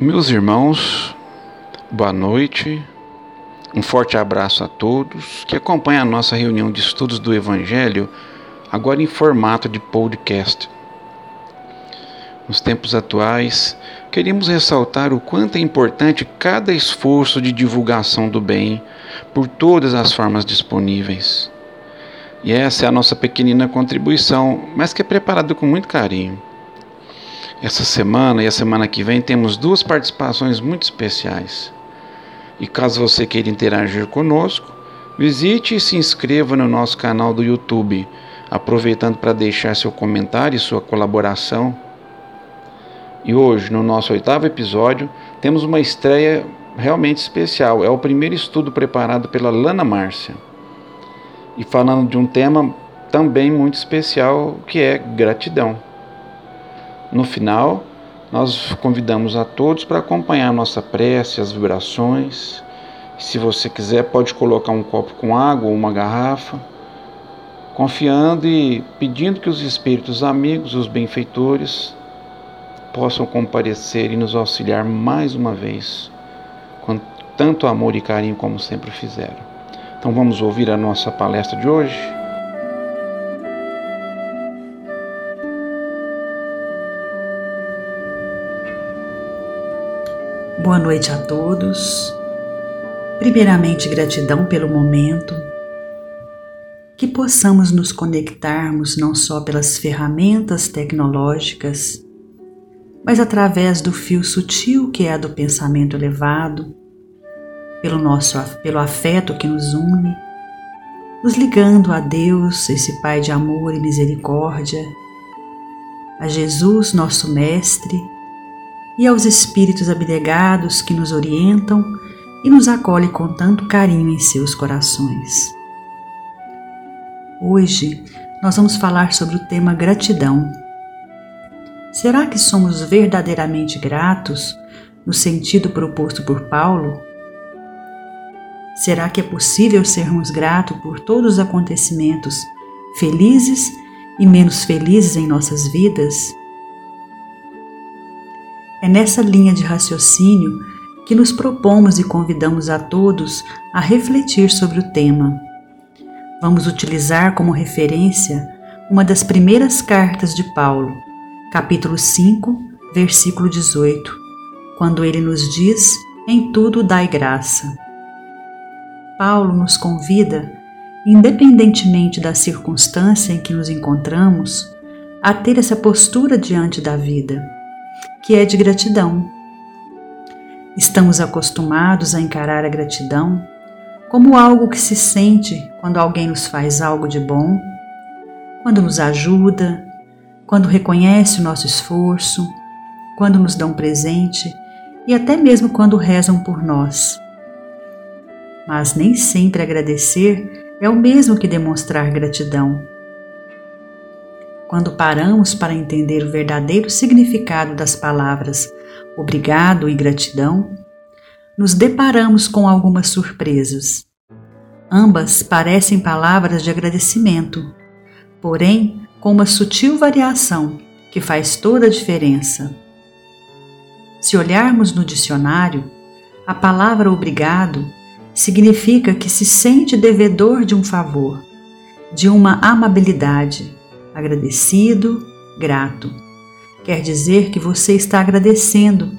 Meus irmãos, boa noite. Um forte abraço a todos que acompanham a nossa reunião de estudos do Evangelho, agora em formato de podcast. Nos tempos atuais, queremos ressaltar o quanto é importante cada esforço de divulgação do bem por todas as formas disponíveis. E essa é a nossa pequenina contribuição, mas que é preparada com muito carinho. Essa semana e a semana que vem temos duas participações muito especiais. E caso você queira interagir conosco, visite e se inscreva no nosso canal do YouTube, aproveitando para deixar seu comentário e sua colaboração. E hoje, no nosso oitavo episódio, temos uma estreia realmente especial. É o primeiro estudo preparado pela Lana Márcia. E falando de um tema também muito especial, que é gratidão. No final, nós convidamos a todos para acompanhar a nossa prece, as vibrações. Se você quiser, pode colocar um copo com água ou uma garrafa, confiando e pedindo que os espíritos amigos, os benfeitores, possam comparecer e nos auxiliar mais uma vez, com tanto amor e carinho como sempre fizeram. Então vamos ouvir a nossa palestra de hoje? Boa noite a todos. Primeiramente, gratidão pelo momento. Que possamos nos conectarmos não só pelas ferramentas tecnológicas, mas através do fio sutil que é do pensamento elevado, pelo nosso pelo afeto que nos une, nos ligando a Deus, esse Pai de amor e misericórdia, a Jesus, nosso mestre, e aos espíritos abnegados que nos orientam e nos acolhem com tanto carinho em seus corações. Hoje nós vamos falar sobre o tema gratidão. Será que somos verdadeiramente gratos no sentido proposto por Paulo? Será que é possível sermos gratos por todos os acontecimentos felizes e menos felizes em nossas vidas? É nessa linha de raciocínio que nos propomos e convidamos a todos a refletir sobre o tema. Vamos utilizar como referência uma das primeiras cartas de Paulo, capítulo 5, versículo 18, quando ele nos diz: Em tudo dai graça. Paulo nos convida, independentemente da circunstância em que nos encontramos, a ter essa postura diante da vida que é de gratidão. Estamos acostumados a encarar a gratidão como algo que se sente quando alguém nos faz algo de bom, quando nos ajuda, quando reconhece o nosso esforço, quando nos dão presente e até mesmo quando rezam por nós. Mas nem sempre agradecer é o mesmo que demonstrar gratidão. Quando paramos para entender o verdadeiro significado das palavras obrigado e gratidão, nos deparamos com algumas surpresas. Ambas parecem palavras de agradecimento, porém com uma sutil variação que faz toda a diferença. Se olharmos no dicionário, a palavra obrigado significa que se sente devedor de um favor, de uma amabilidade, agradecido, grato. Quer dizer que você está agradecendo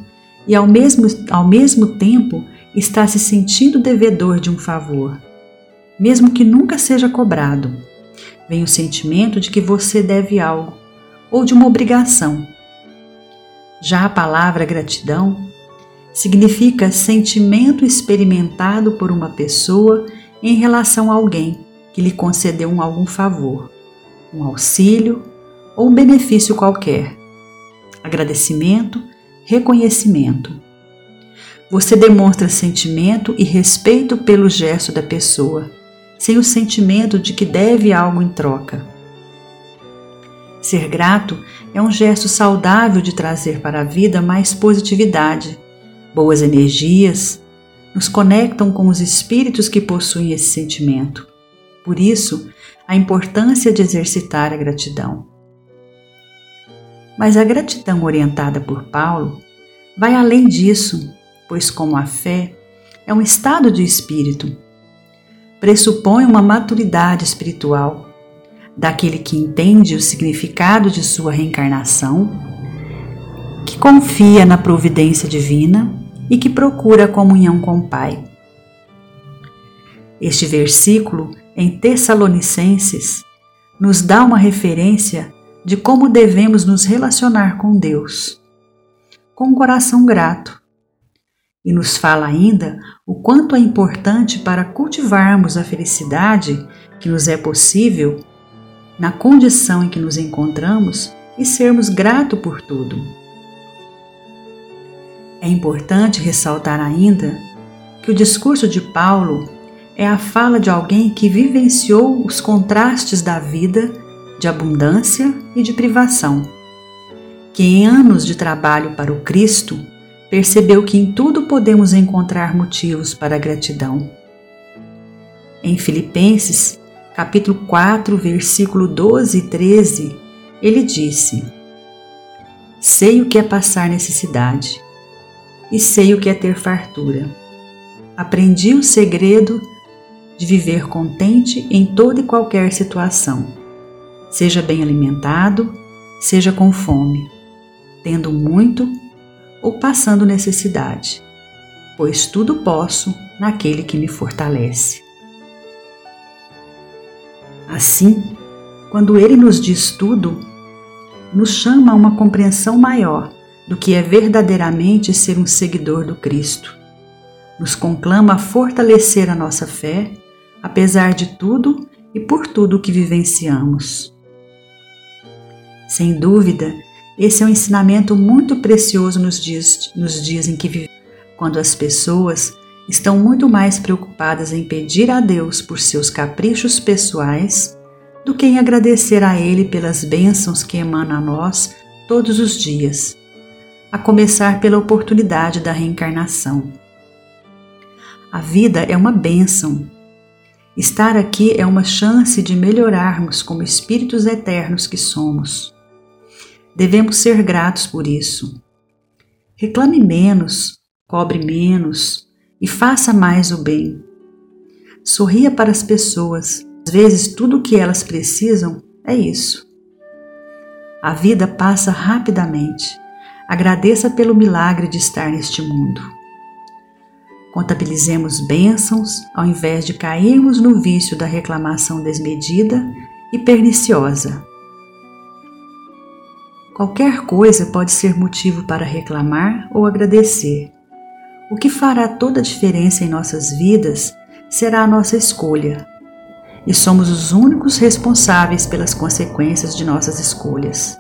e ao mesmo, ao mesmo tempo está se sentindo devedor de um favor, mesmo que nunca seja cobrado. Vem o sentimento de que você deve algo ou de uma obrigação. Já a palavra gratidão significa sentimento experimentado por uma pessoa em relação a alguém que lhe concedeu um algum favor um auxílio ou um benefício qualquer. Agradecimento, reconhecimento. Você demonstra sentimento e respeito pelo gesto da pessoa, sem o sentimento de que deve algo em troca. Ser grato é um gesto saudável de trazer para a vida mais positividade, boas energias, nos conectam com os espíritos que possuem esse sentimento. Por isso, a importância de exercitar a gratidão. Mas a gratidão orientada por Paulo vai além disso, pois, como a fé, é um estado de espírito. Pressupõe uma maturidade espiritual daquele que entende o significado de sua reencarnação, que confia na providência divina e que procura comunhão com o Pai. Este versículo, em Tessalonicenses, nos dá uma referência de como devemos nos relacionar com Deus, com um coração grato, e nos fala ainda o quanto é importante para cultivarmos a felicidade que nos é possível na condição em que nos encontramos e sermos gratos por tudo. É importante ressaltar ainda que o discurso de Paulo é a fala de alguém que vivenciou os contrastes da vida de abundância e de privação, que em anos de trabalho para o Cristo percebeu que em tudo podemos encontrar motivos para a gratidão. Em Filipenses, capítulo 4, versículo 12 e 13, ele disse: Sei o que é passar necessidade e sei o que é ter fartura. Aprendi o segredo de viver contente em toda e qualquer situação, seja bem alimentado, seja com fome, tendo muito ou passando necessidade, pois tudo posso naquele que me fortalece. Assim, quando ele nos diz tudo, nos chama a uma compreensão maior do que é verdadeiramente ser um seguidor do Cristo. Nos conclama a fortalecer a nossa fé, apesar de tudo e por tudo que vivenciamos. Sem dúvida, esse é um ensinamento muito precioso nos dias, nos dias em que vivemos, quando as pessoas estão muito mais preocupadas em pedir a Deus por seus caprichos pessoais do que em agradecer a Ele pelas bênçãos que emanam a nós todos os dias, a começar pela oportunidade da reencarnação. A vida é uma bênção. Estar aqui é uma chance de melhorarmos como espíritos eternos que somos. Devemos ser gratos por isso. Reclame menos, cobre menos, e faça mais o bem. Sorria para as pessoas. Às vezes, tudo o que elas precisam é isso. A vida passa rapidamente. Agradeça pelo milagre de estar neste mundo. Contabilizemos bênçãos ao invés de cairmos no vício da reclamação desmedida e perniciosa. Qualquer coisa pode ser motivo para reclamar ou agradecer. O que fará toda a diferença em nossas vidas será a nossa escolha. E somos os únicos responsáveis pelas consequências de nossas escolhas.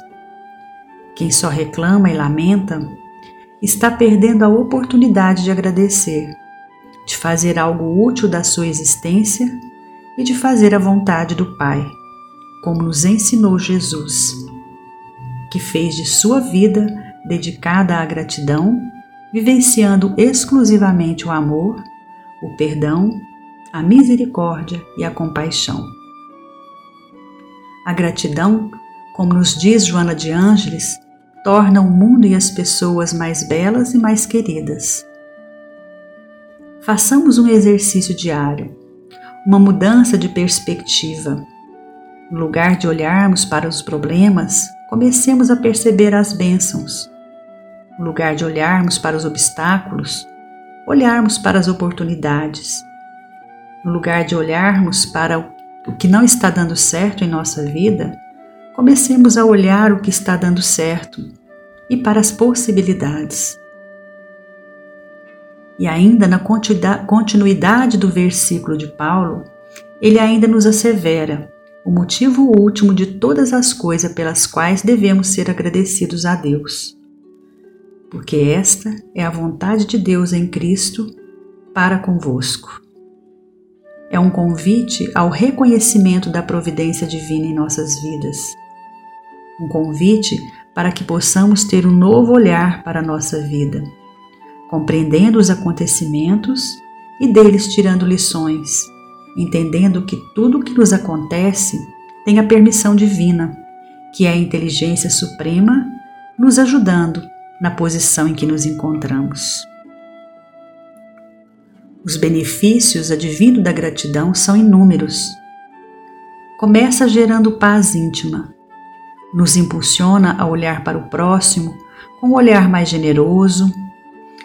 Quem só reclama e lamenta está perdendo a oportunidade de agradecer, de fazer algo útil da sua existência e de fazer a vontade do Pai, como nos ensinou Jesus, que fez de sua vida dedicada à gratidão vivenciando exclusivamente o amor, o perdão, a misericórdia e a compaixão. A gratidão, como nos diz Joana de Ângeles, torna o mundo e as pessoas mais belas e mais queridas. Façamos um exercício diário, uma mudança de perspectiva. No lugar de olharmos para os problemas, comecemos a perceber as bênçãos no lugar de olharmos para os obstáculos, olharmos para as oportunidades. No lugar de olharmos para o que não está dando certo em nossa vida, comecemos a olhar o que está dando certo e para as possibilidades. E ainda na continuidade do versículo de Paulo, ele ainda nos assevera o motivo último de todas as coisas pelas quais devemos ser agradecidos a Deus porque esta é a vontade de Deus em Cristo para convosco. É um convite ao reconhecimento da providência divina em nossas vidas. Um convite para que possamos ter um novo olhar para a nossa vida, compreendendo os acontecimentos e deles tirando lições, entendendo que tudo o que nos acontece tem a permissão divina, que é a inteligência suprema, nos ajudando na posição em que nos encontramos. Os benefícios advindo da gratidão são inúmeros. Começa gerando paz íntima, nos impulsiona a olhar para o próximo com um olhar mais generoso,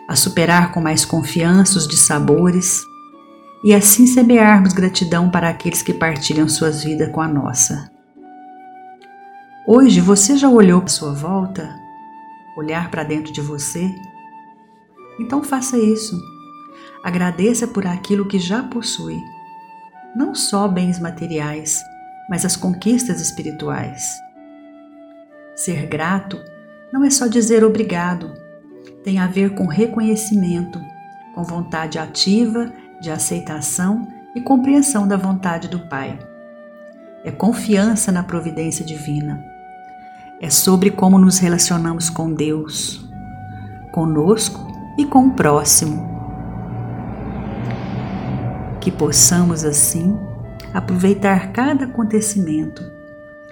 a superar com mais confiança os dissabores e assim semearmos gratidão para aqueles que partilham suas vidas com a nossa. Hoje você já olhou para sua volta? Olhar para dentro de você? Então faça isso. Agradeça por aquilo que já possui. Não só bens materiais, mas as conquistas espirituais. Ser grato não é só dizer obrigado, tem a ver com reconhecimento, com vontade ativa de aceitação e compreensão da vontade do Pai. É confiança na providência divina. É sobre como nos relacionamos com Deus, conosco e com o próximo. Que possamos, assim, aproveitar cada acontecimento,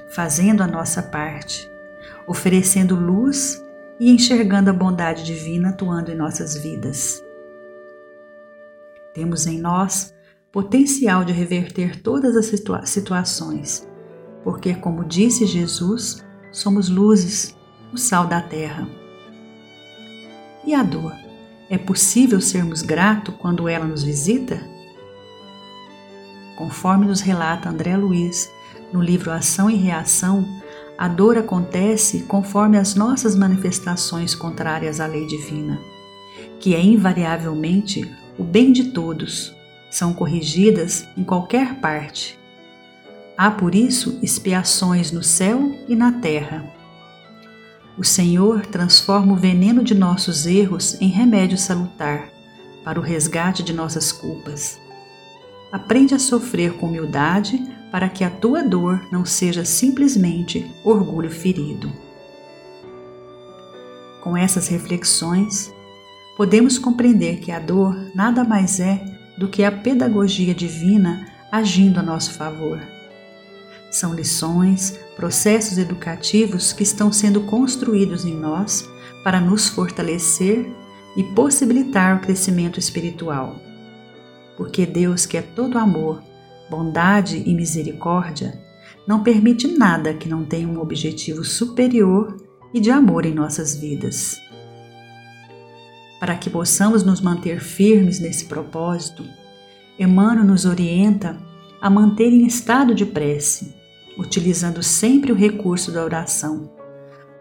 fazendo a nossa parte, oferecendo luz e enxergando a bondade divina atuando em nossas vidas. Temos em nós potencial de reverter todas as situa situações, porque, como disse Jesus, somos luzes, o sal da terra. E a dor? É possível sermos gratos quando ela nos visita? Conforme nos relata André Luiz no livro Ação e Reação, a dor acontece conforme as nossas manifestações contrárias à lei divina, que é invariavelmente o bem de todos, são corrigidas em qualquer parte. Há por isso expiações no céu e na terra. O Senhor transforma o veneno de nossos erros em remédio salutar para o resgate de nossas culpas. Aprende a sofrer com humildade para que a tua dor não seja simplesmente orgulho ferido. Com essas reflexões, podemos compreender que a dor nada mais é do que a pedagogia divina agindo a nosso favor. São lições, processos educativos que estão sendo construídos em nós para nos fortalecer e possibilitar o crescimento espiritual. Porque Deus, que é todo amor, bondade e misericórdia, não permite nada que não tenha um objetivo superior e de amor em nossas vidas. Para que possamos nos manter firmes nesse propósito, Emmanuel nos orienta a manter em estado de prece, utilizando sempre o recurso da oração,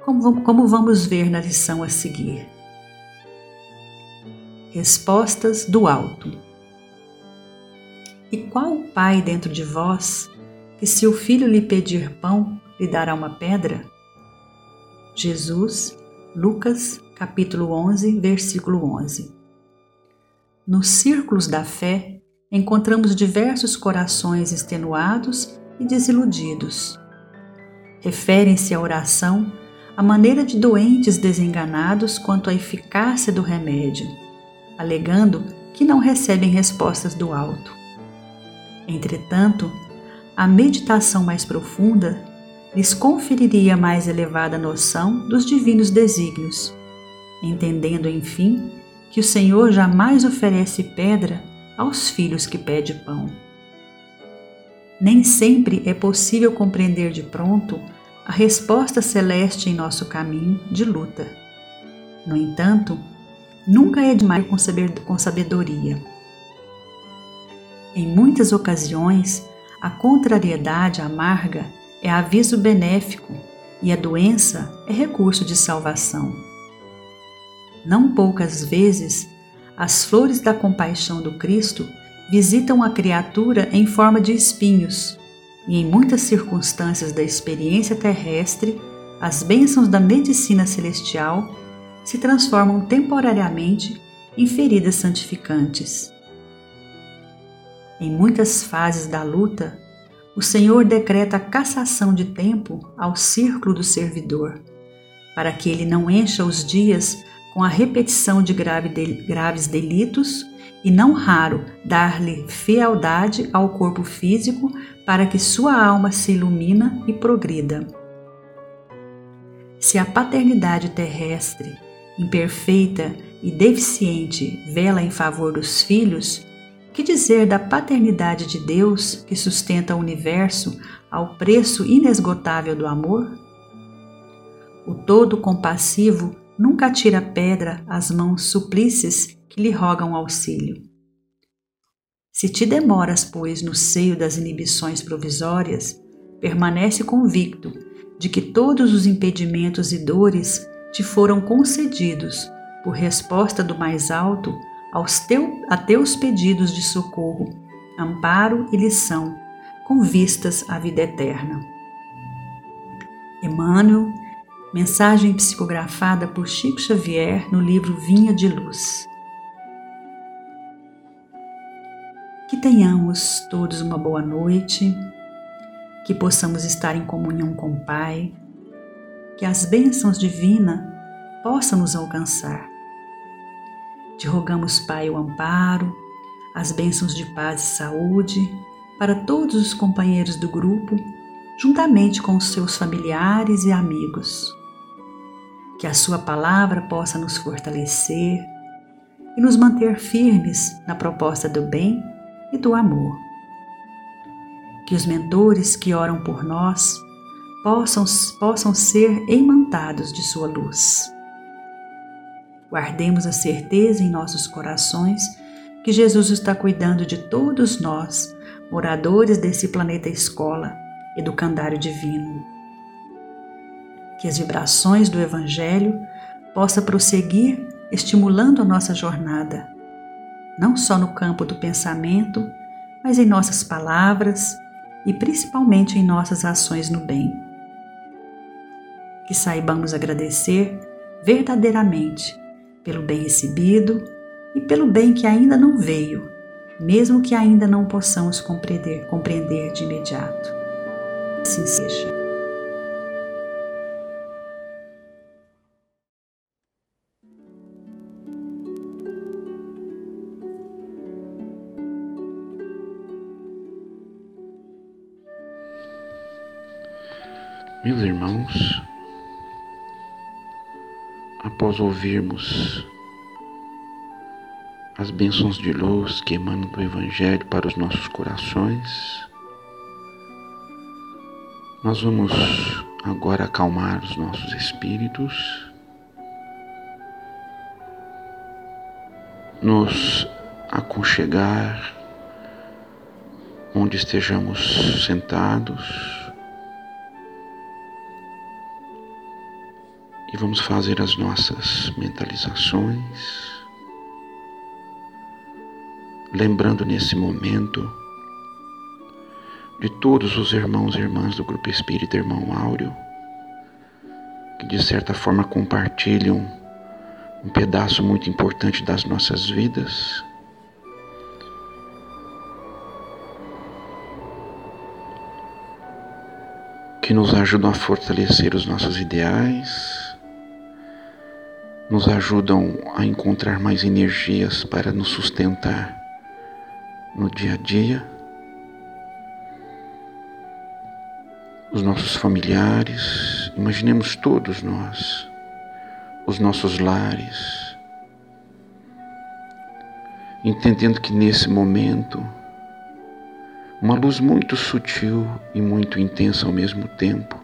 como, vamos ver na lição a seguir. Respostas do Alto. E qual o pai dentro de vós que, se o filho lhe pedir pão, lhe dará uma pedra? Jesus, Lucas, capítulo 11, versículo 11. Nos círculos da fé, encontramos diversos corações extenuados e desiludidos. Referem-se à oração à maneira de doentes desenganados quanto à eficácia do remédio, alegando que não recebem respostas do alto. Entretanto, a meditação mais profunda lhes conferiria mais elevada noção dos divinos desígnios, entendendo, enfim, que o Senhor jamais oferece pedra aos filhos que pede pão. Nem sempre é possível compreender de pronto a resposta celeste em nosso caminho de luta. No entanto, nunca é demais com sabedoria em muitas ocasiões, a contrariedade amarga é aviso benéfico e a doença é recurso de salvação. Não poucas vezes, as flores da compaixão do Cristo visitam a criatura em forma de espinhos, e em muitas circunstâncias da experiência terrestre, as bênçãos da medicina celestial se transformam temporariamente em feridas santificantes. Em muitas fases da luta, o Senhor decreta a cassação de tempo ao círculo do servidor, para que ele não encha os dias com a repetição de graves delitos e, não raro, dar-lhe fealdade ao corpo físico para que sua alma se ilumina e progrida. Se a paternidade terrestre imperfeita e deficiente vela em favor dos filhos, que dizer da paternidade de Deus que sustenta o universo ao preço inesgotável do amor? O todo compassivo nunca tira pedra às mãos suplices que lhe rogam auxílio. Se te demoras, pois, no seio das inibições provisórias, permanece convicto de que todos os impedimentos e dores te foram concedidos por resposta do mais alto aos teu, a teus pedidos de socorro, amparo e lição, com vistas à vida eterna. Emmanuel, mensagem psicografada por Chico Xavier no livro Vinha de Luz. Que tenhamos todos uma boa noite, que possamos estar em comunhão com o Pai, que as bênçãos divinas possam nos alcançar te rogamos, Pai, o amparo, as bênçãos de paz e saúde para todos os companheiros do grupo, juntamente com os seus familiares e amigos. Que a Sua palavra possa nos fortalecer e nos manter firmes na proposta do bem e do amor. Que os mentores que oram por nós possam, possam ser imantados de Sua luz Guardemos a certeza em nossos corações que Jesus está cuidando de todos nós, moradores desse planeta escola, educandário divino. Que as vibrações do Evangelho possa prosseguir estimulando a nossa jornada, não só no campo do pensamento, mas em nossas palavras e principalmente em nossas ações no bem. Que saibamos agradecer verdadeiramente pelo bem recebido e pelo bem que ainda não veio, mesmo que ainda não possamos compreender, compreender de imediato. Assim seja. Meus irmãos, após ouvirmos as bênçãos de luz que emanam do Evangelho para os nossos corações, nós vamos agora acalmar os nossos espíritos, nos aconchegar onde estejamos sentados e vamos fazer as nossas mentalizações, lembrando nesse momento de todos os irmãos e irmãs do Grupo Espírita Irmão Áureo, que de certa forma compartilham um pedaço muito importante das nossas vidas. Que nos ajudam a fortalecer os nossos ideais, nos ajudam a encontrar mais energias para nos sustentar no dia a dia. Os nossos familiares, imaginemos todos nós, os nossos lares, entendendo que nesse momento, uma luz muito sutil e muito intensa ao mesmo tempo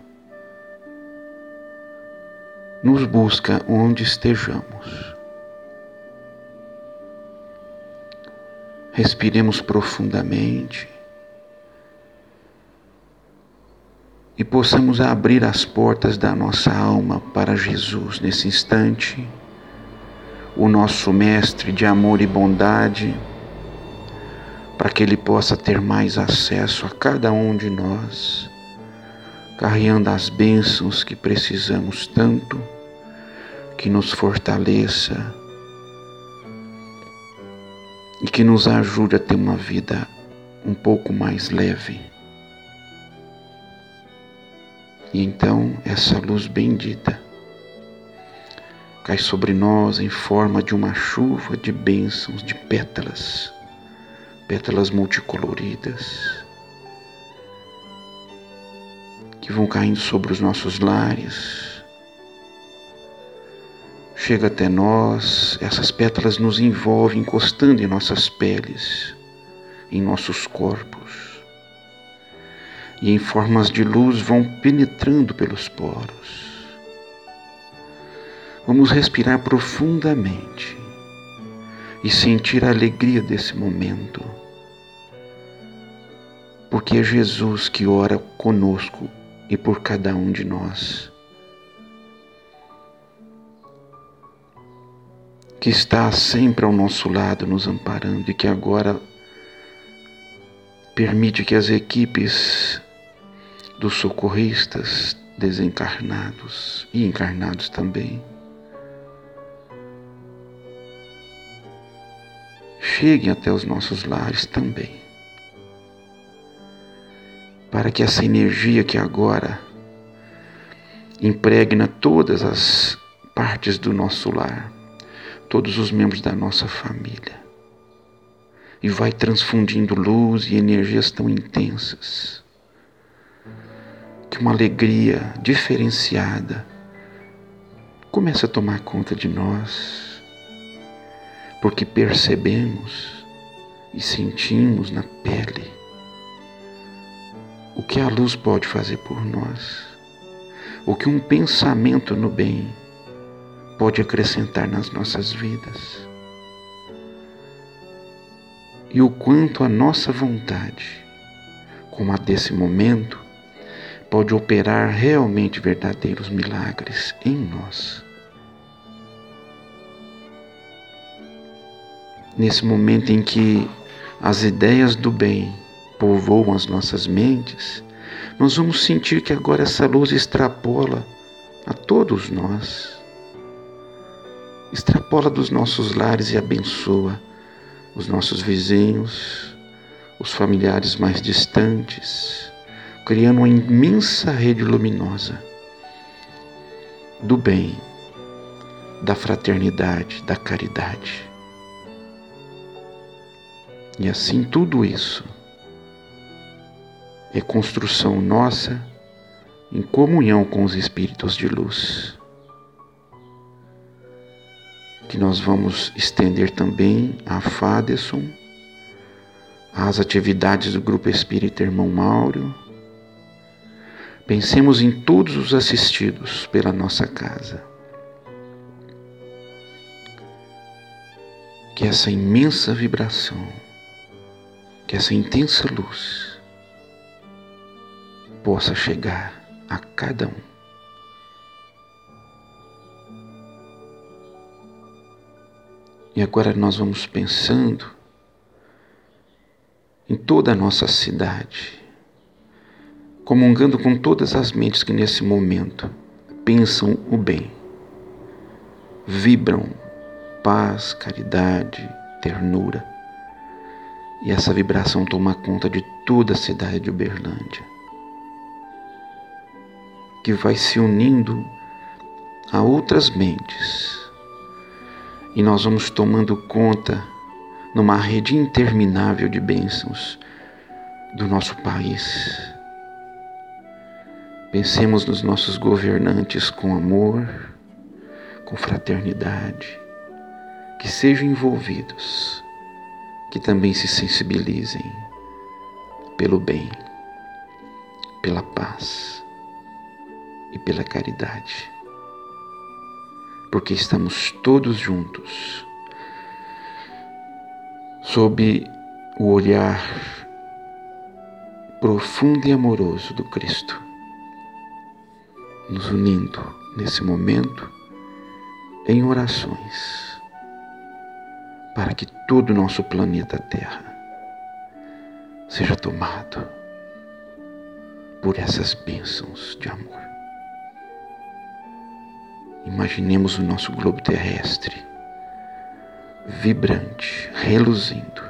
nos busca onde estejamos. Respiremos profundamente e possamos abrir as portas da nossa alma para Jesus nesse instante, o nosso Mestre de amor e bondade, para que Ele possa ter mais acesso a cada um de nós carregando as bênçãos que precisamos tanto, que nos fortaleça e que nos ajude a ter uma vida um pouco mais leve. E então essa luz bendita cai sobre nós em forma de uma chuva de bênçãos, de pétalas, pétalas multicoloridas que vão caindo sobre os nossos lares, chega até nós, essas pétalas nos envolvem, encostando em nossas peles, em nossos corpos, e em formas de luz vão penetrando pelos poros. Vamos respirar profundamente e sentir a alegria desse momento, porque é Jesus que ora conosco e por cada um de nós. Que está sempre ao nosso lado, nos amparando e que agora permite que as equipes dos socorristas desencarnados e encarnados também cheguem até os nossos lares também, para que essa energia que agora impregna todas as partes do nosso lar todos os membros da nossa família. E vai transfundindo luz e energias tão intensas que uma alegria diferenciada começa a tomar conta de nós, porque percebemos e sentimos na pele o que a luz pode fazer por nós, o que um pensamento no bem pode acrescentar nas nossas vidas. E o quanto a nossa vontade, como a desse momento, pode operar realmente verdadeiros milagres em nós. Nesse momento em que as ideias do bem povoam as nossas mentes, nós vamos sentir que agora essa luz extrapola a todos nós extrapola dos nossos lares e abençoa os nossos vizinhos, os familiares mais distantes, criando uma imensa rede luminosa do bem, da fraternidade, da caridade. E assim tudo isso é construção nossa em comunhão com os espíritos de luz que nós vamos estender também a Faderson, às atividades do Grupo Espírita Irmão Mauro. Pensemos em todos os assistidos pela nossa casa. Que essa imensa vibração, que essa intensa luz possa chegar a cada um. E agora nós vamos pensando em toda a nossa cidade, comungando com todas as mentes que nesse momento pensam o bem, vibram paz, caridade, ternura. E essa vibração toma conta de toda a cidade de Uberlândia, que vai se unindo a outras mentes e nós vamos tomando conta numa rede interminável de bênçãos do nosso país. Pensemos nos nossos governantes com amor, com fraternidade, que sejam envolvidos, que também se sensibilizem pelo bem, pela paz e pela caridade porque estamos todos juntos sob o olhar profundo e amoroso do Cristo, nos unindo nesse momento em orações para que todo o nosso planeta Terra seja tomado por essas bênçãos de amor. Imaginemos o nosso globo terrestre vibrante, reluzindo.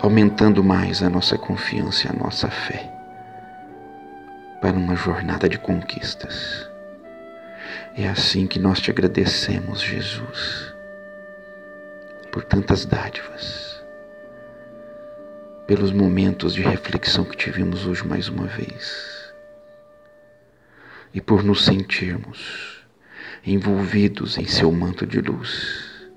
Aumentando mais a nossa confiança e a nossa fé para uma jornada de conquistas. É assim que nós te agradecemos, Jesus, por tantas dádivas pelos momentos de reflexão que tivemos hoje mais uma vez. e por nos sentirmos envolvidos em seu manto de luz,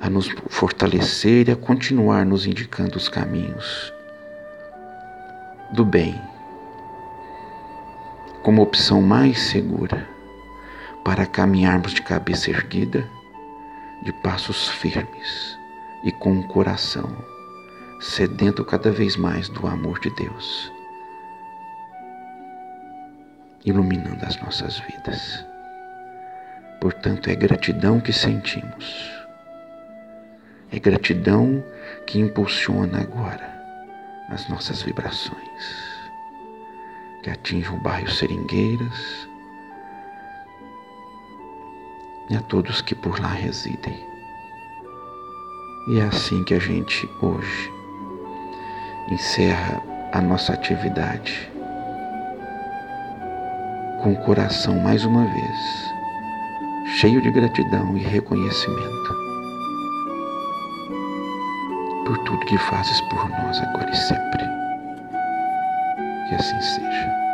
a nos fortalecer e a continuar nos indicando os caminhos do bem como opção mais segura para caminharmos de cabeça erguida, de passos firmes e com o coração sedento cada vez mais do amor de Deus, iluminando as nossas vidas. Portanto, é gratidão que sentimos, é gratidão que impulsiona agora as nossas vibrações, que atinjam o bairro Seringueiras e a todos que por lá residem. E é assim que a gente hoje encerra a nossa atividade com o coração mais uma vez cheio de gratidão e reconhecimento por tudo que fazes por nós agora e sempre. Que assim seja.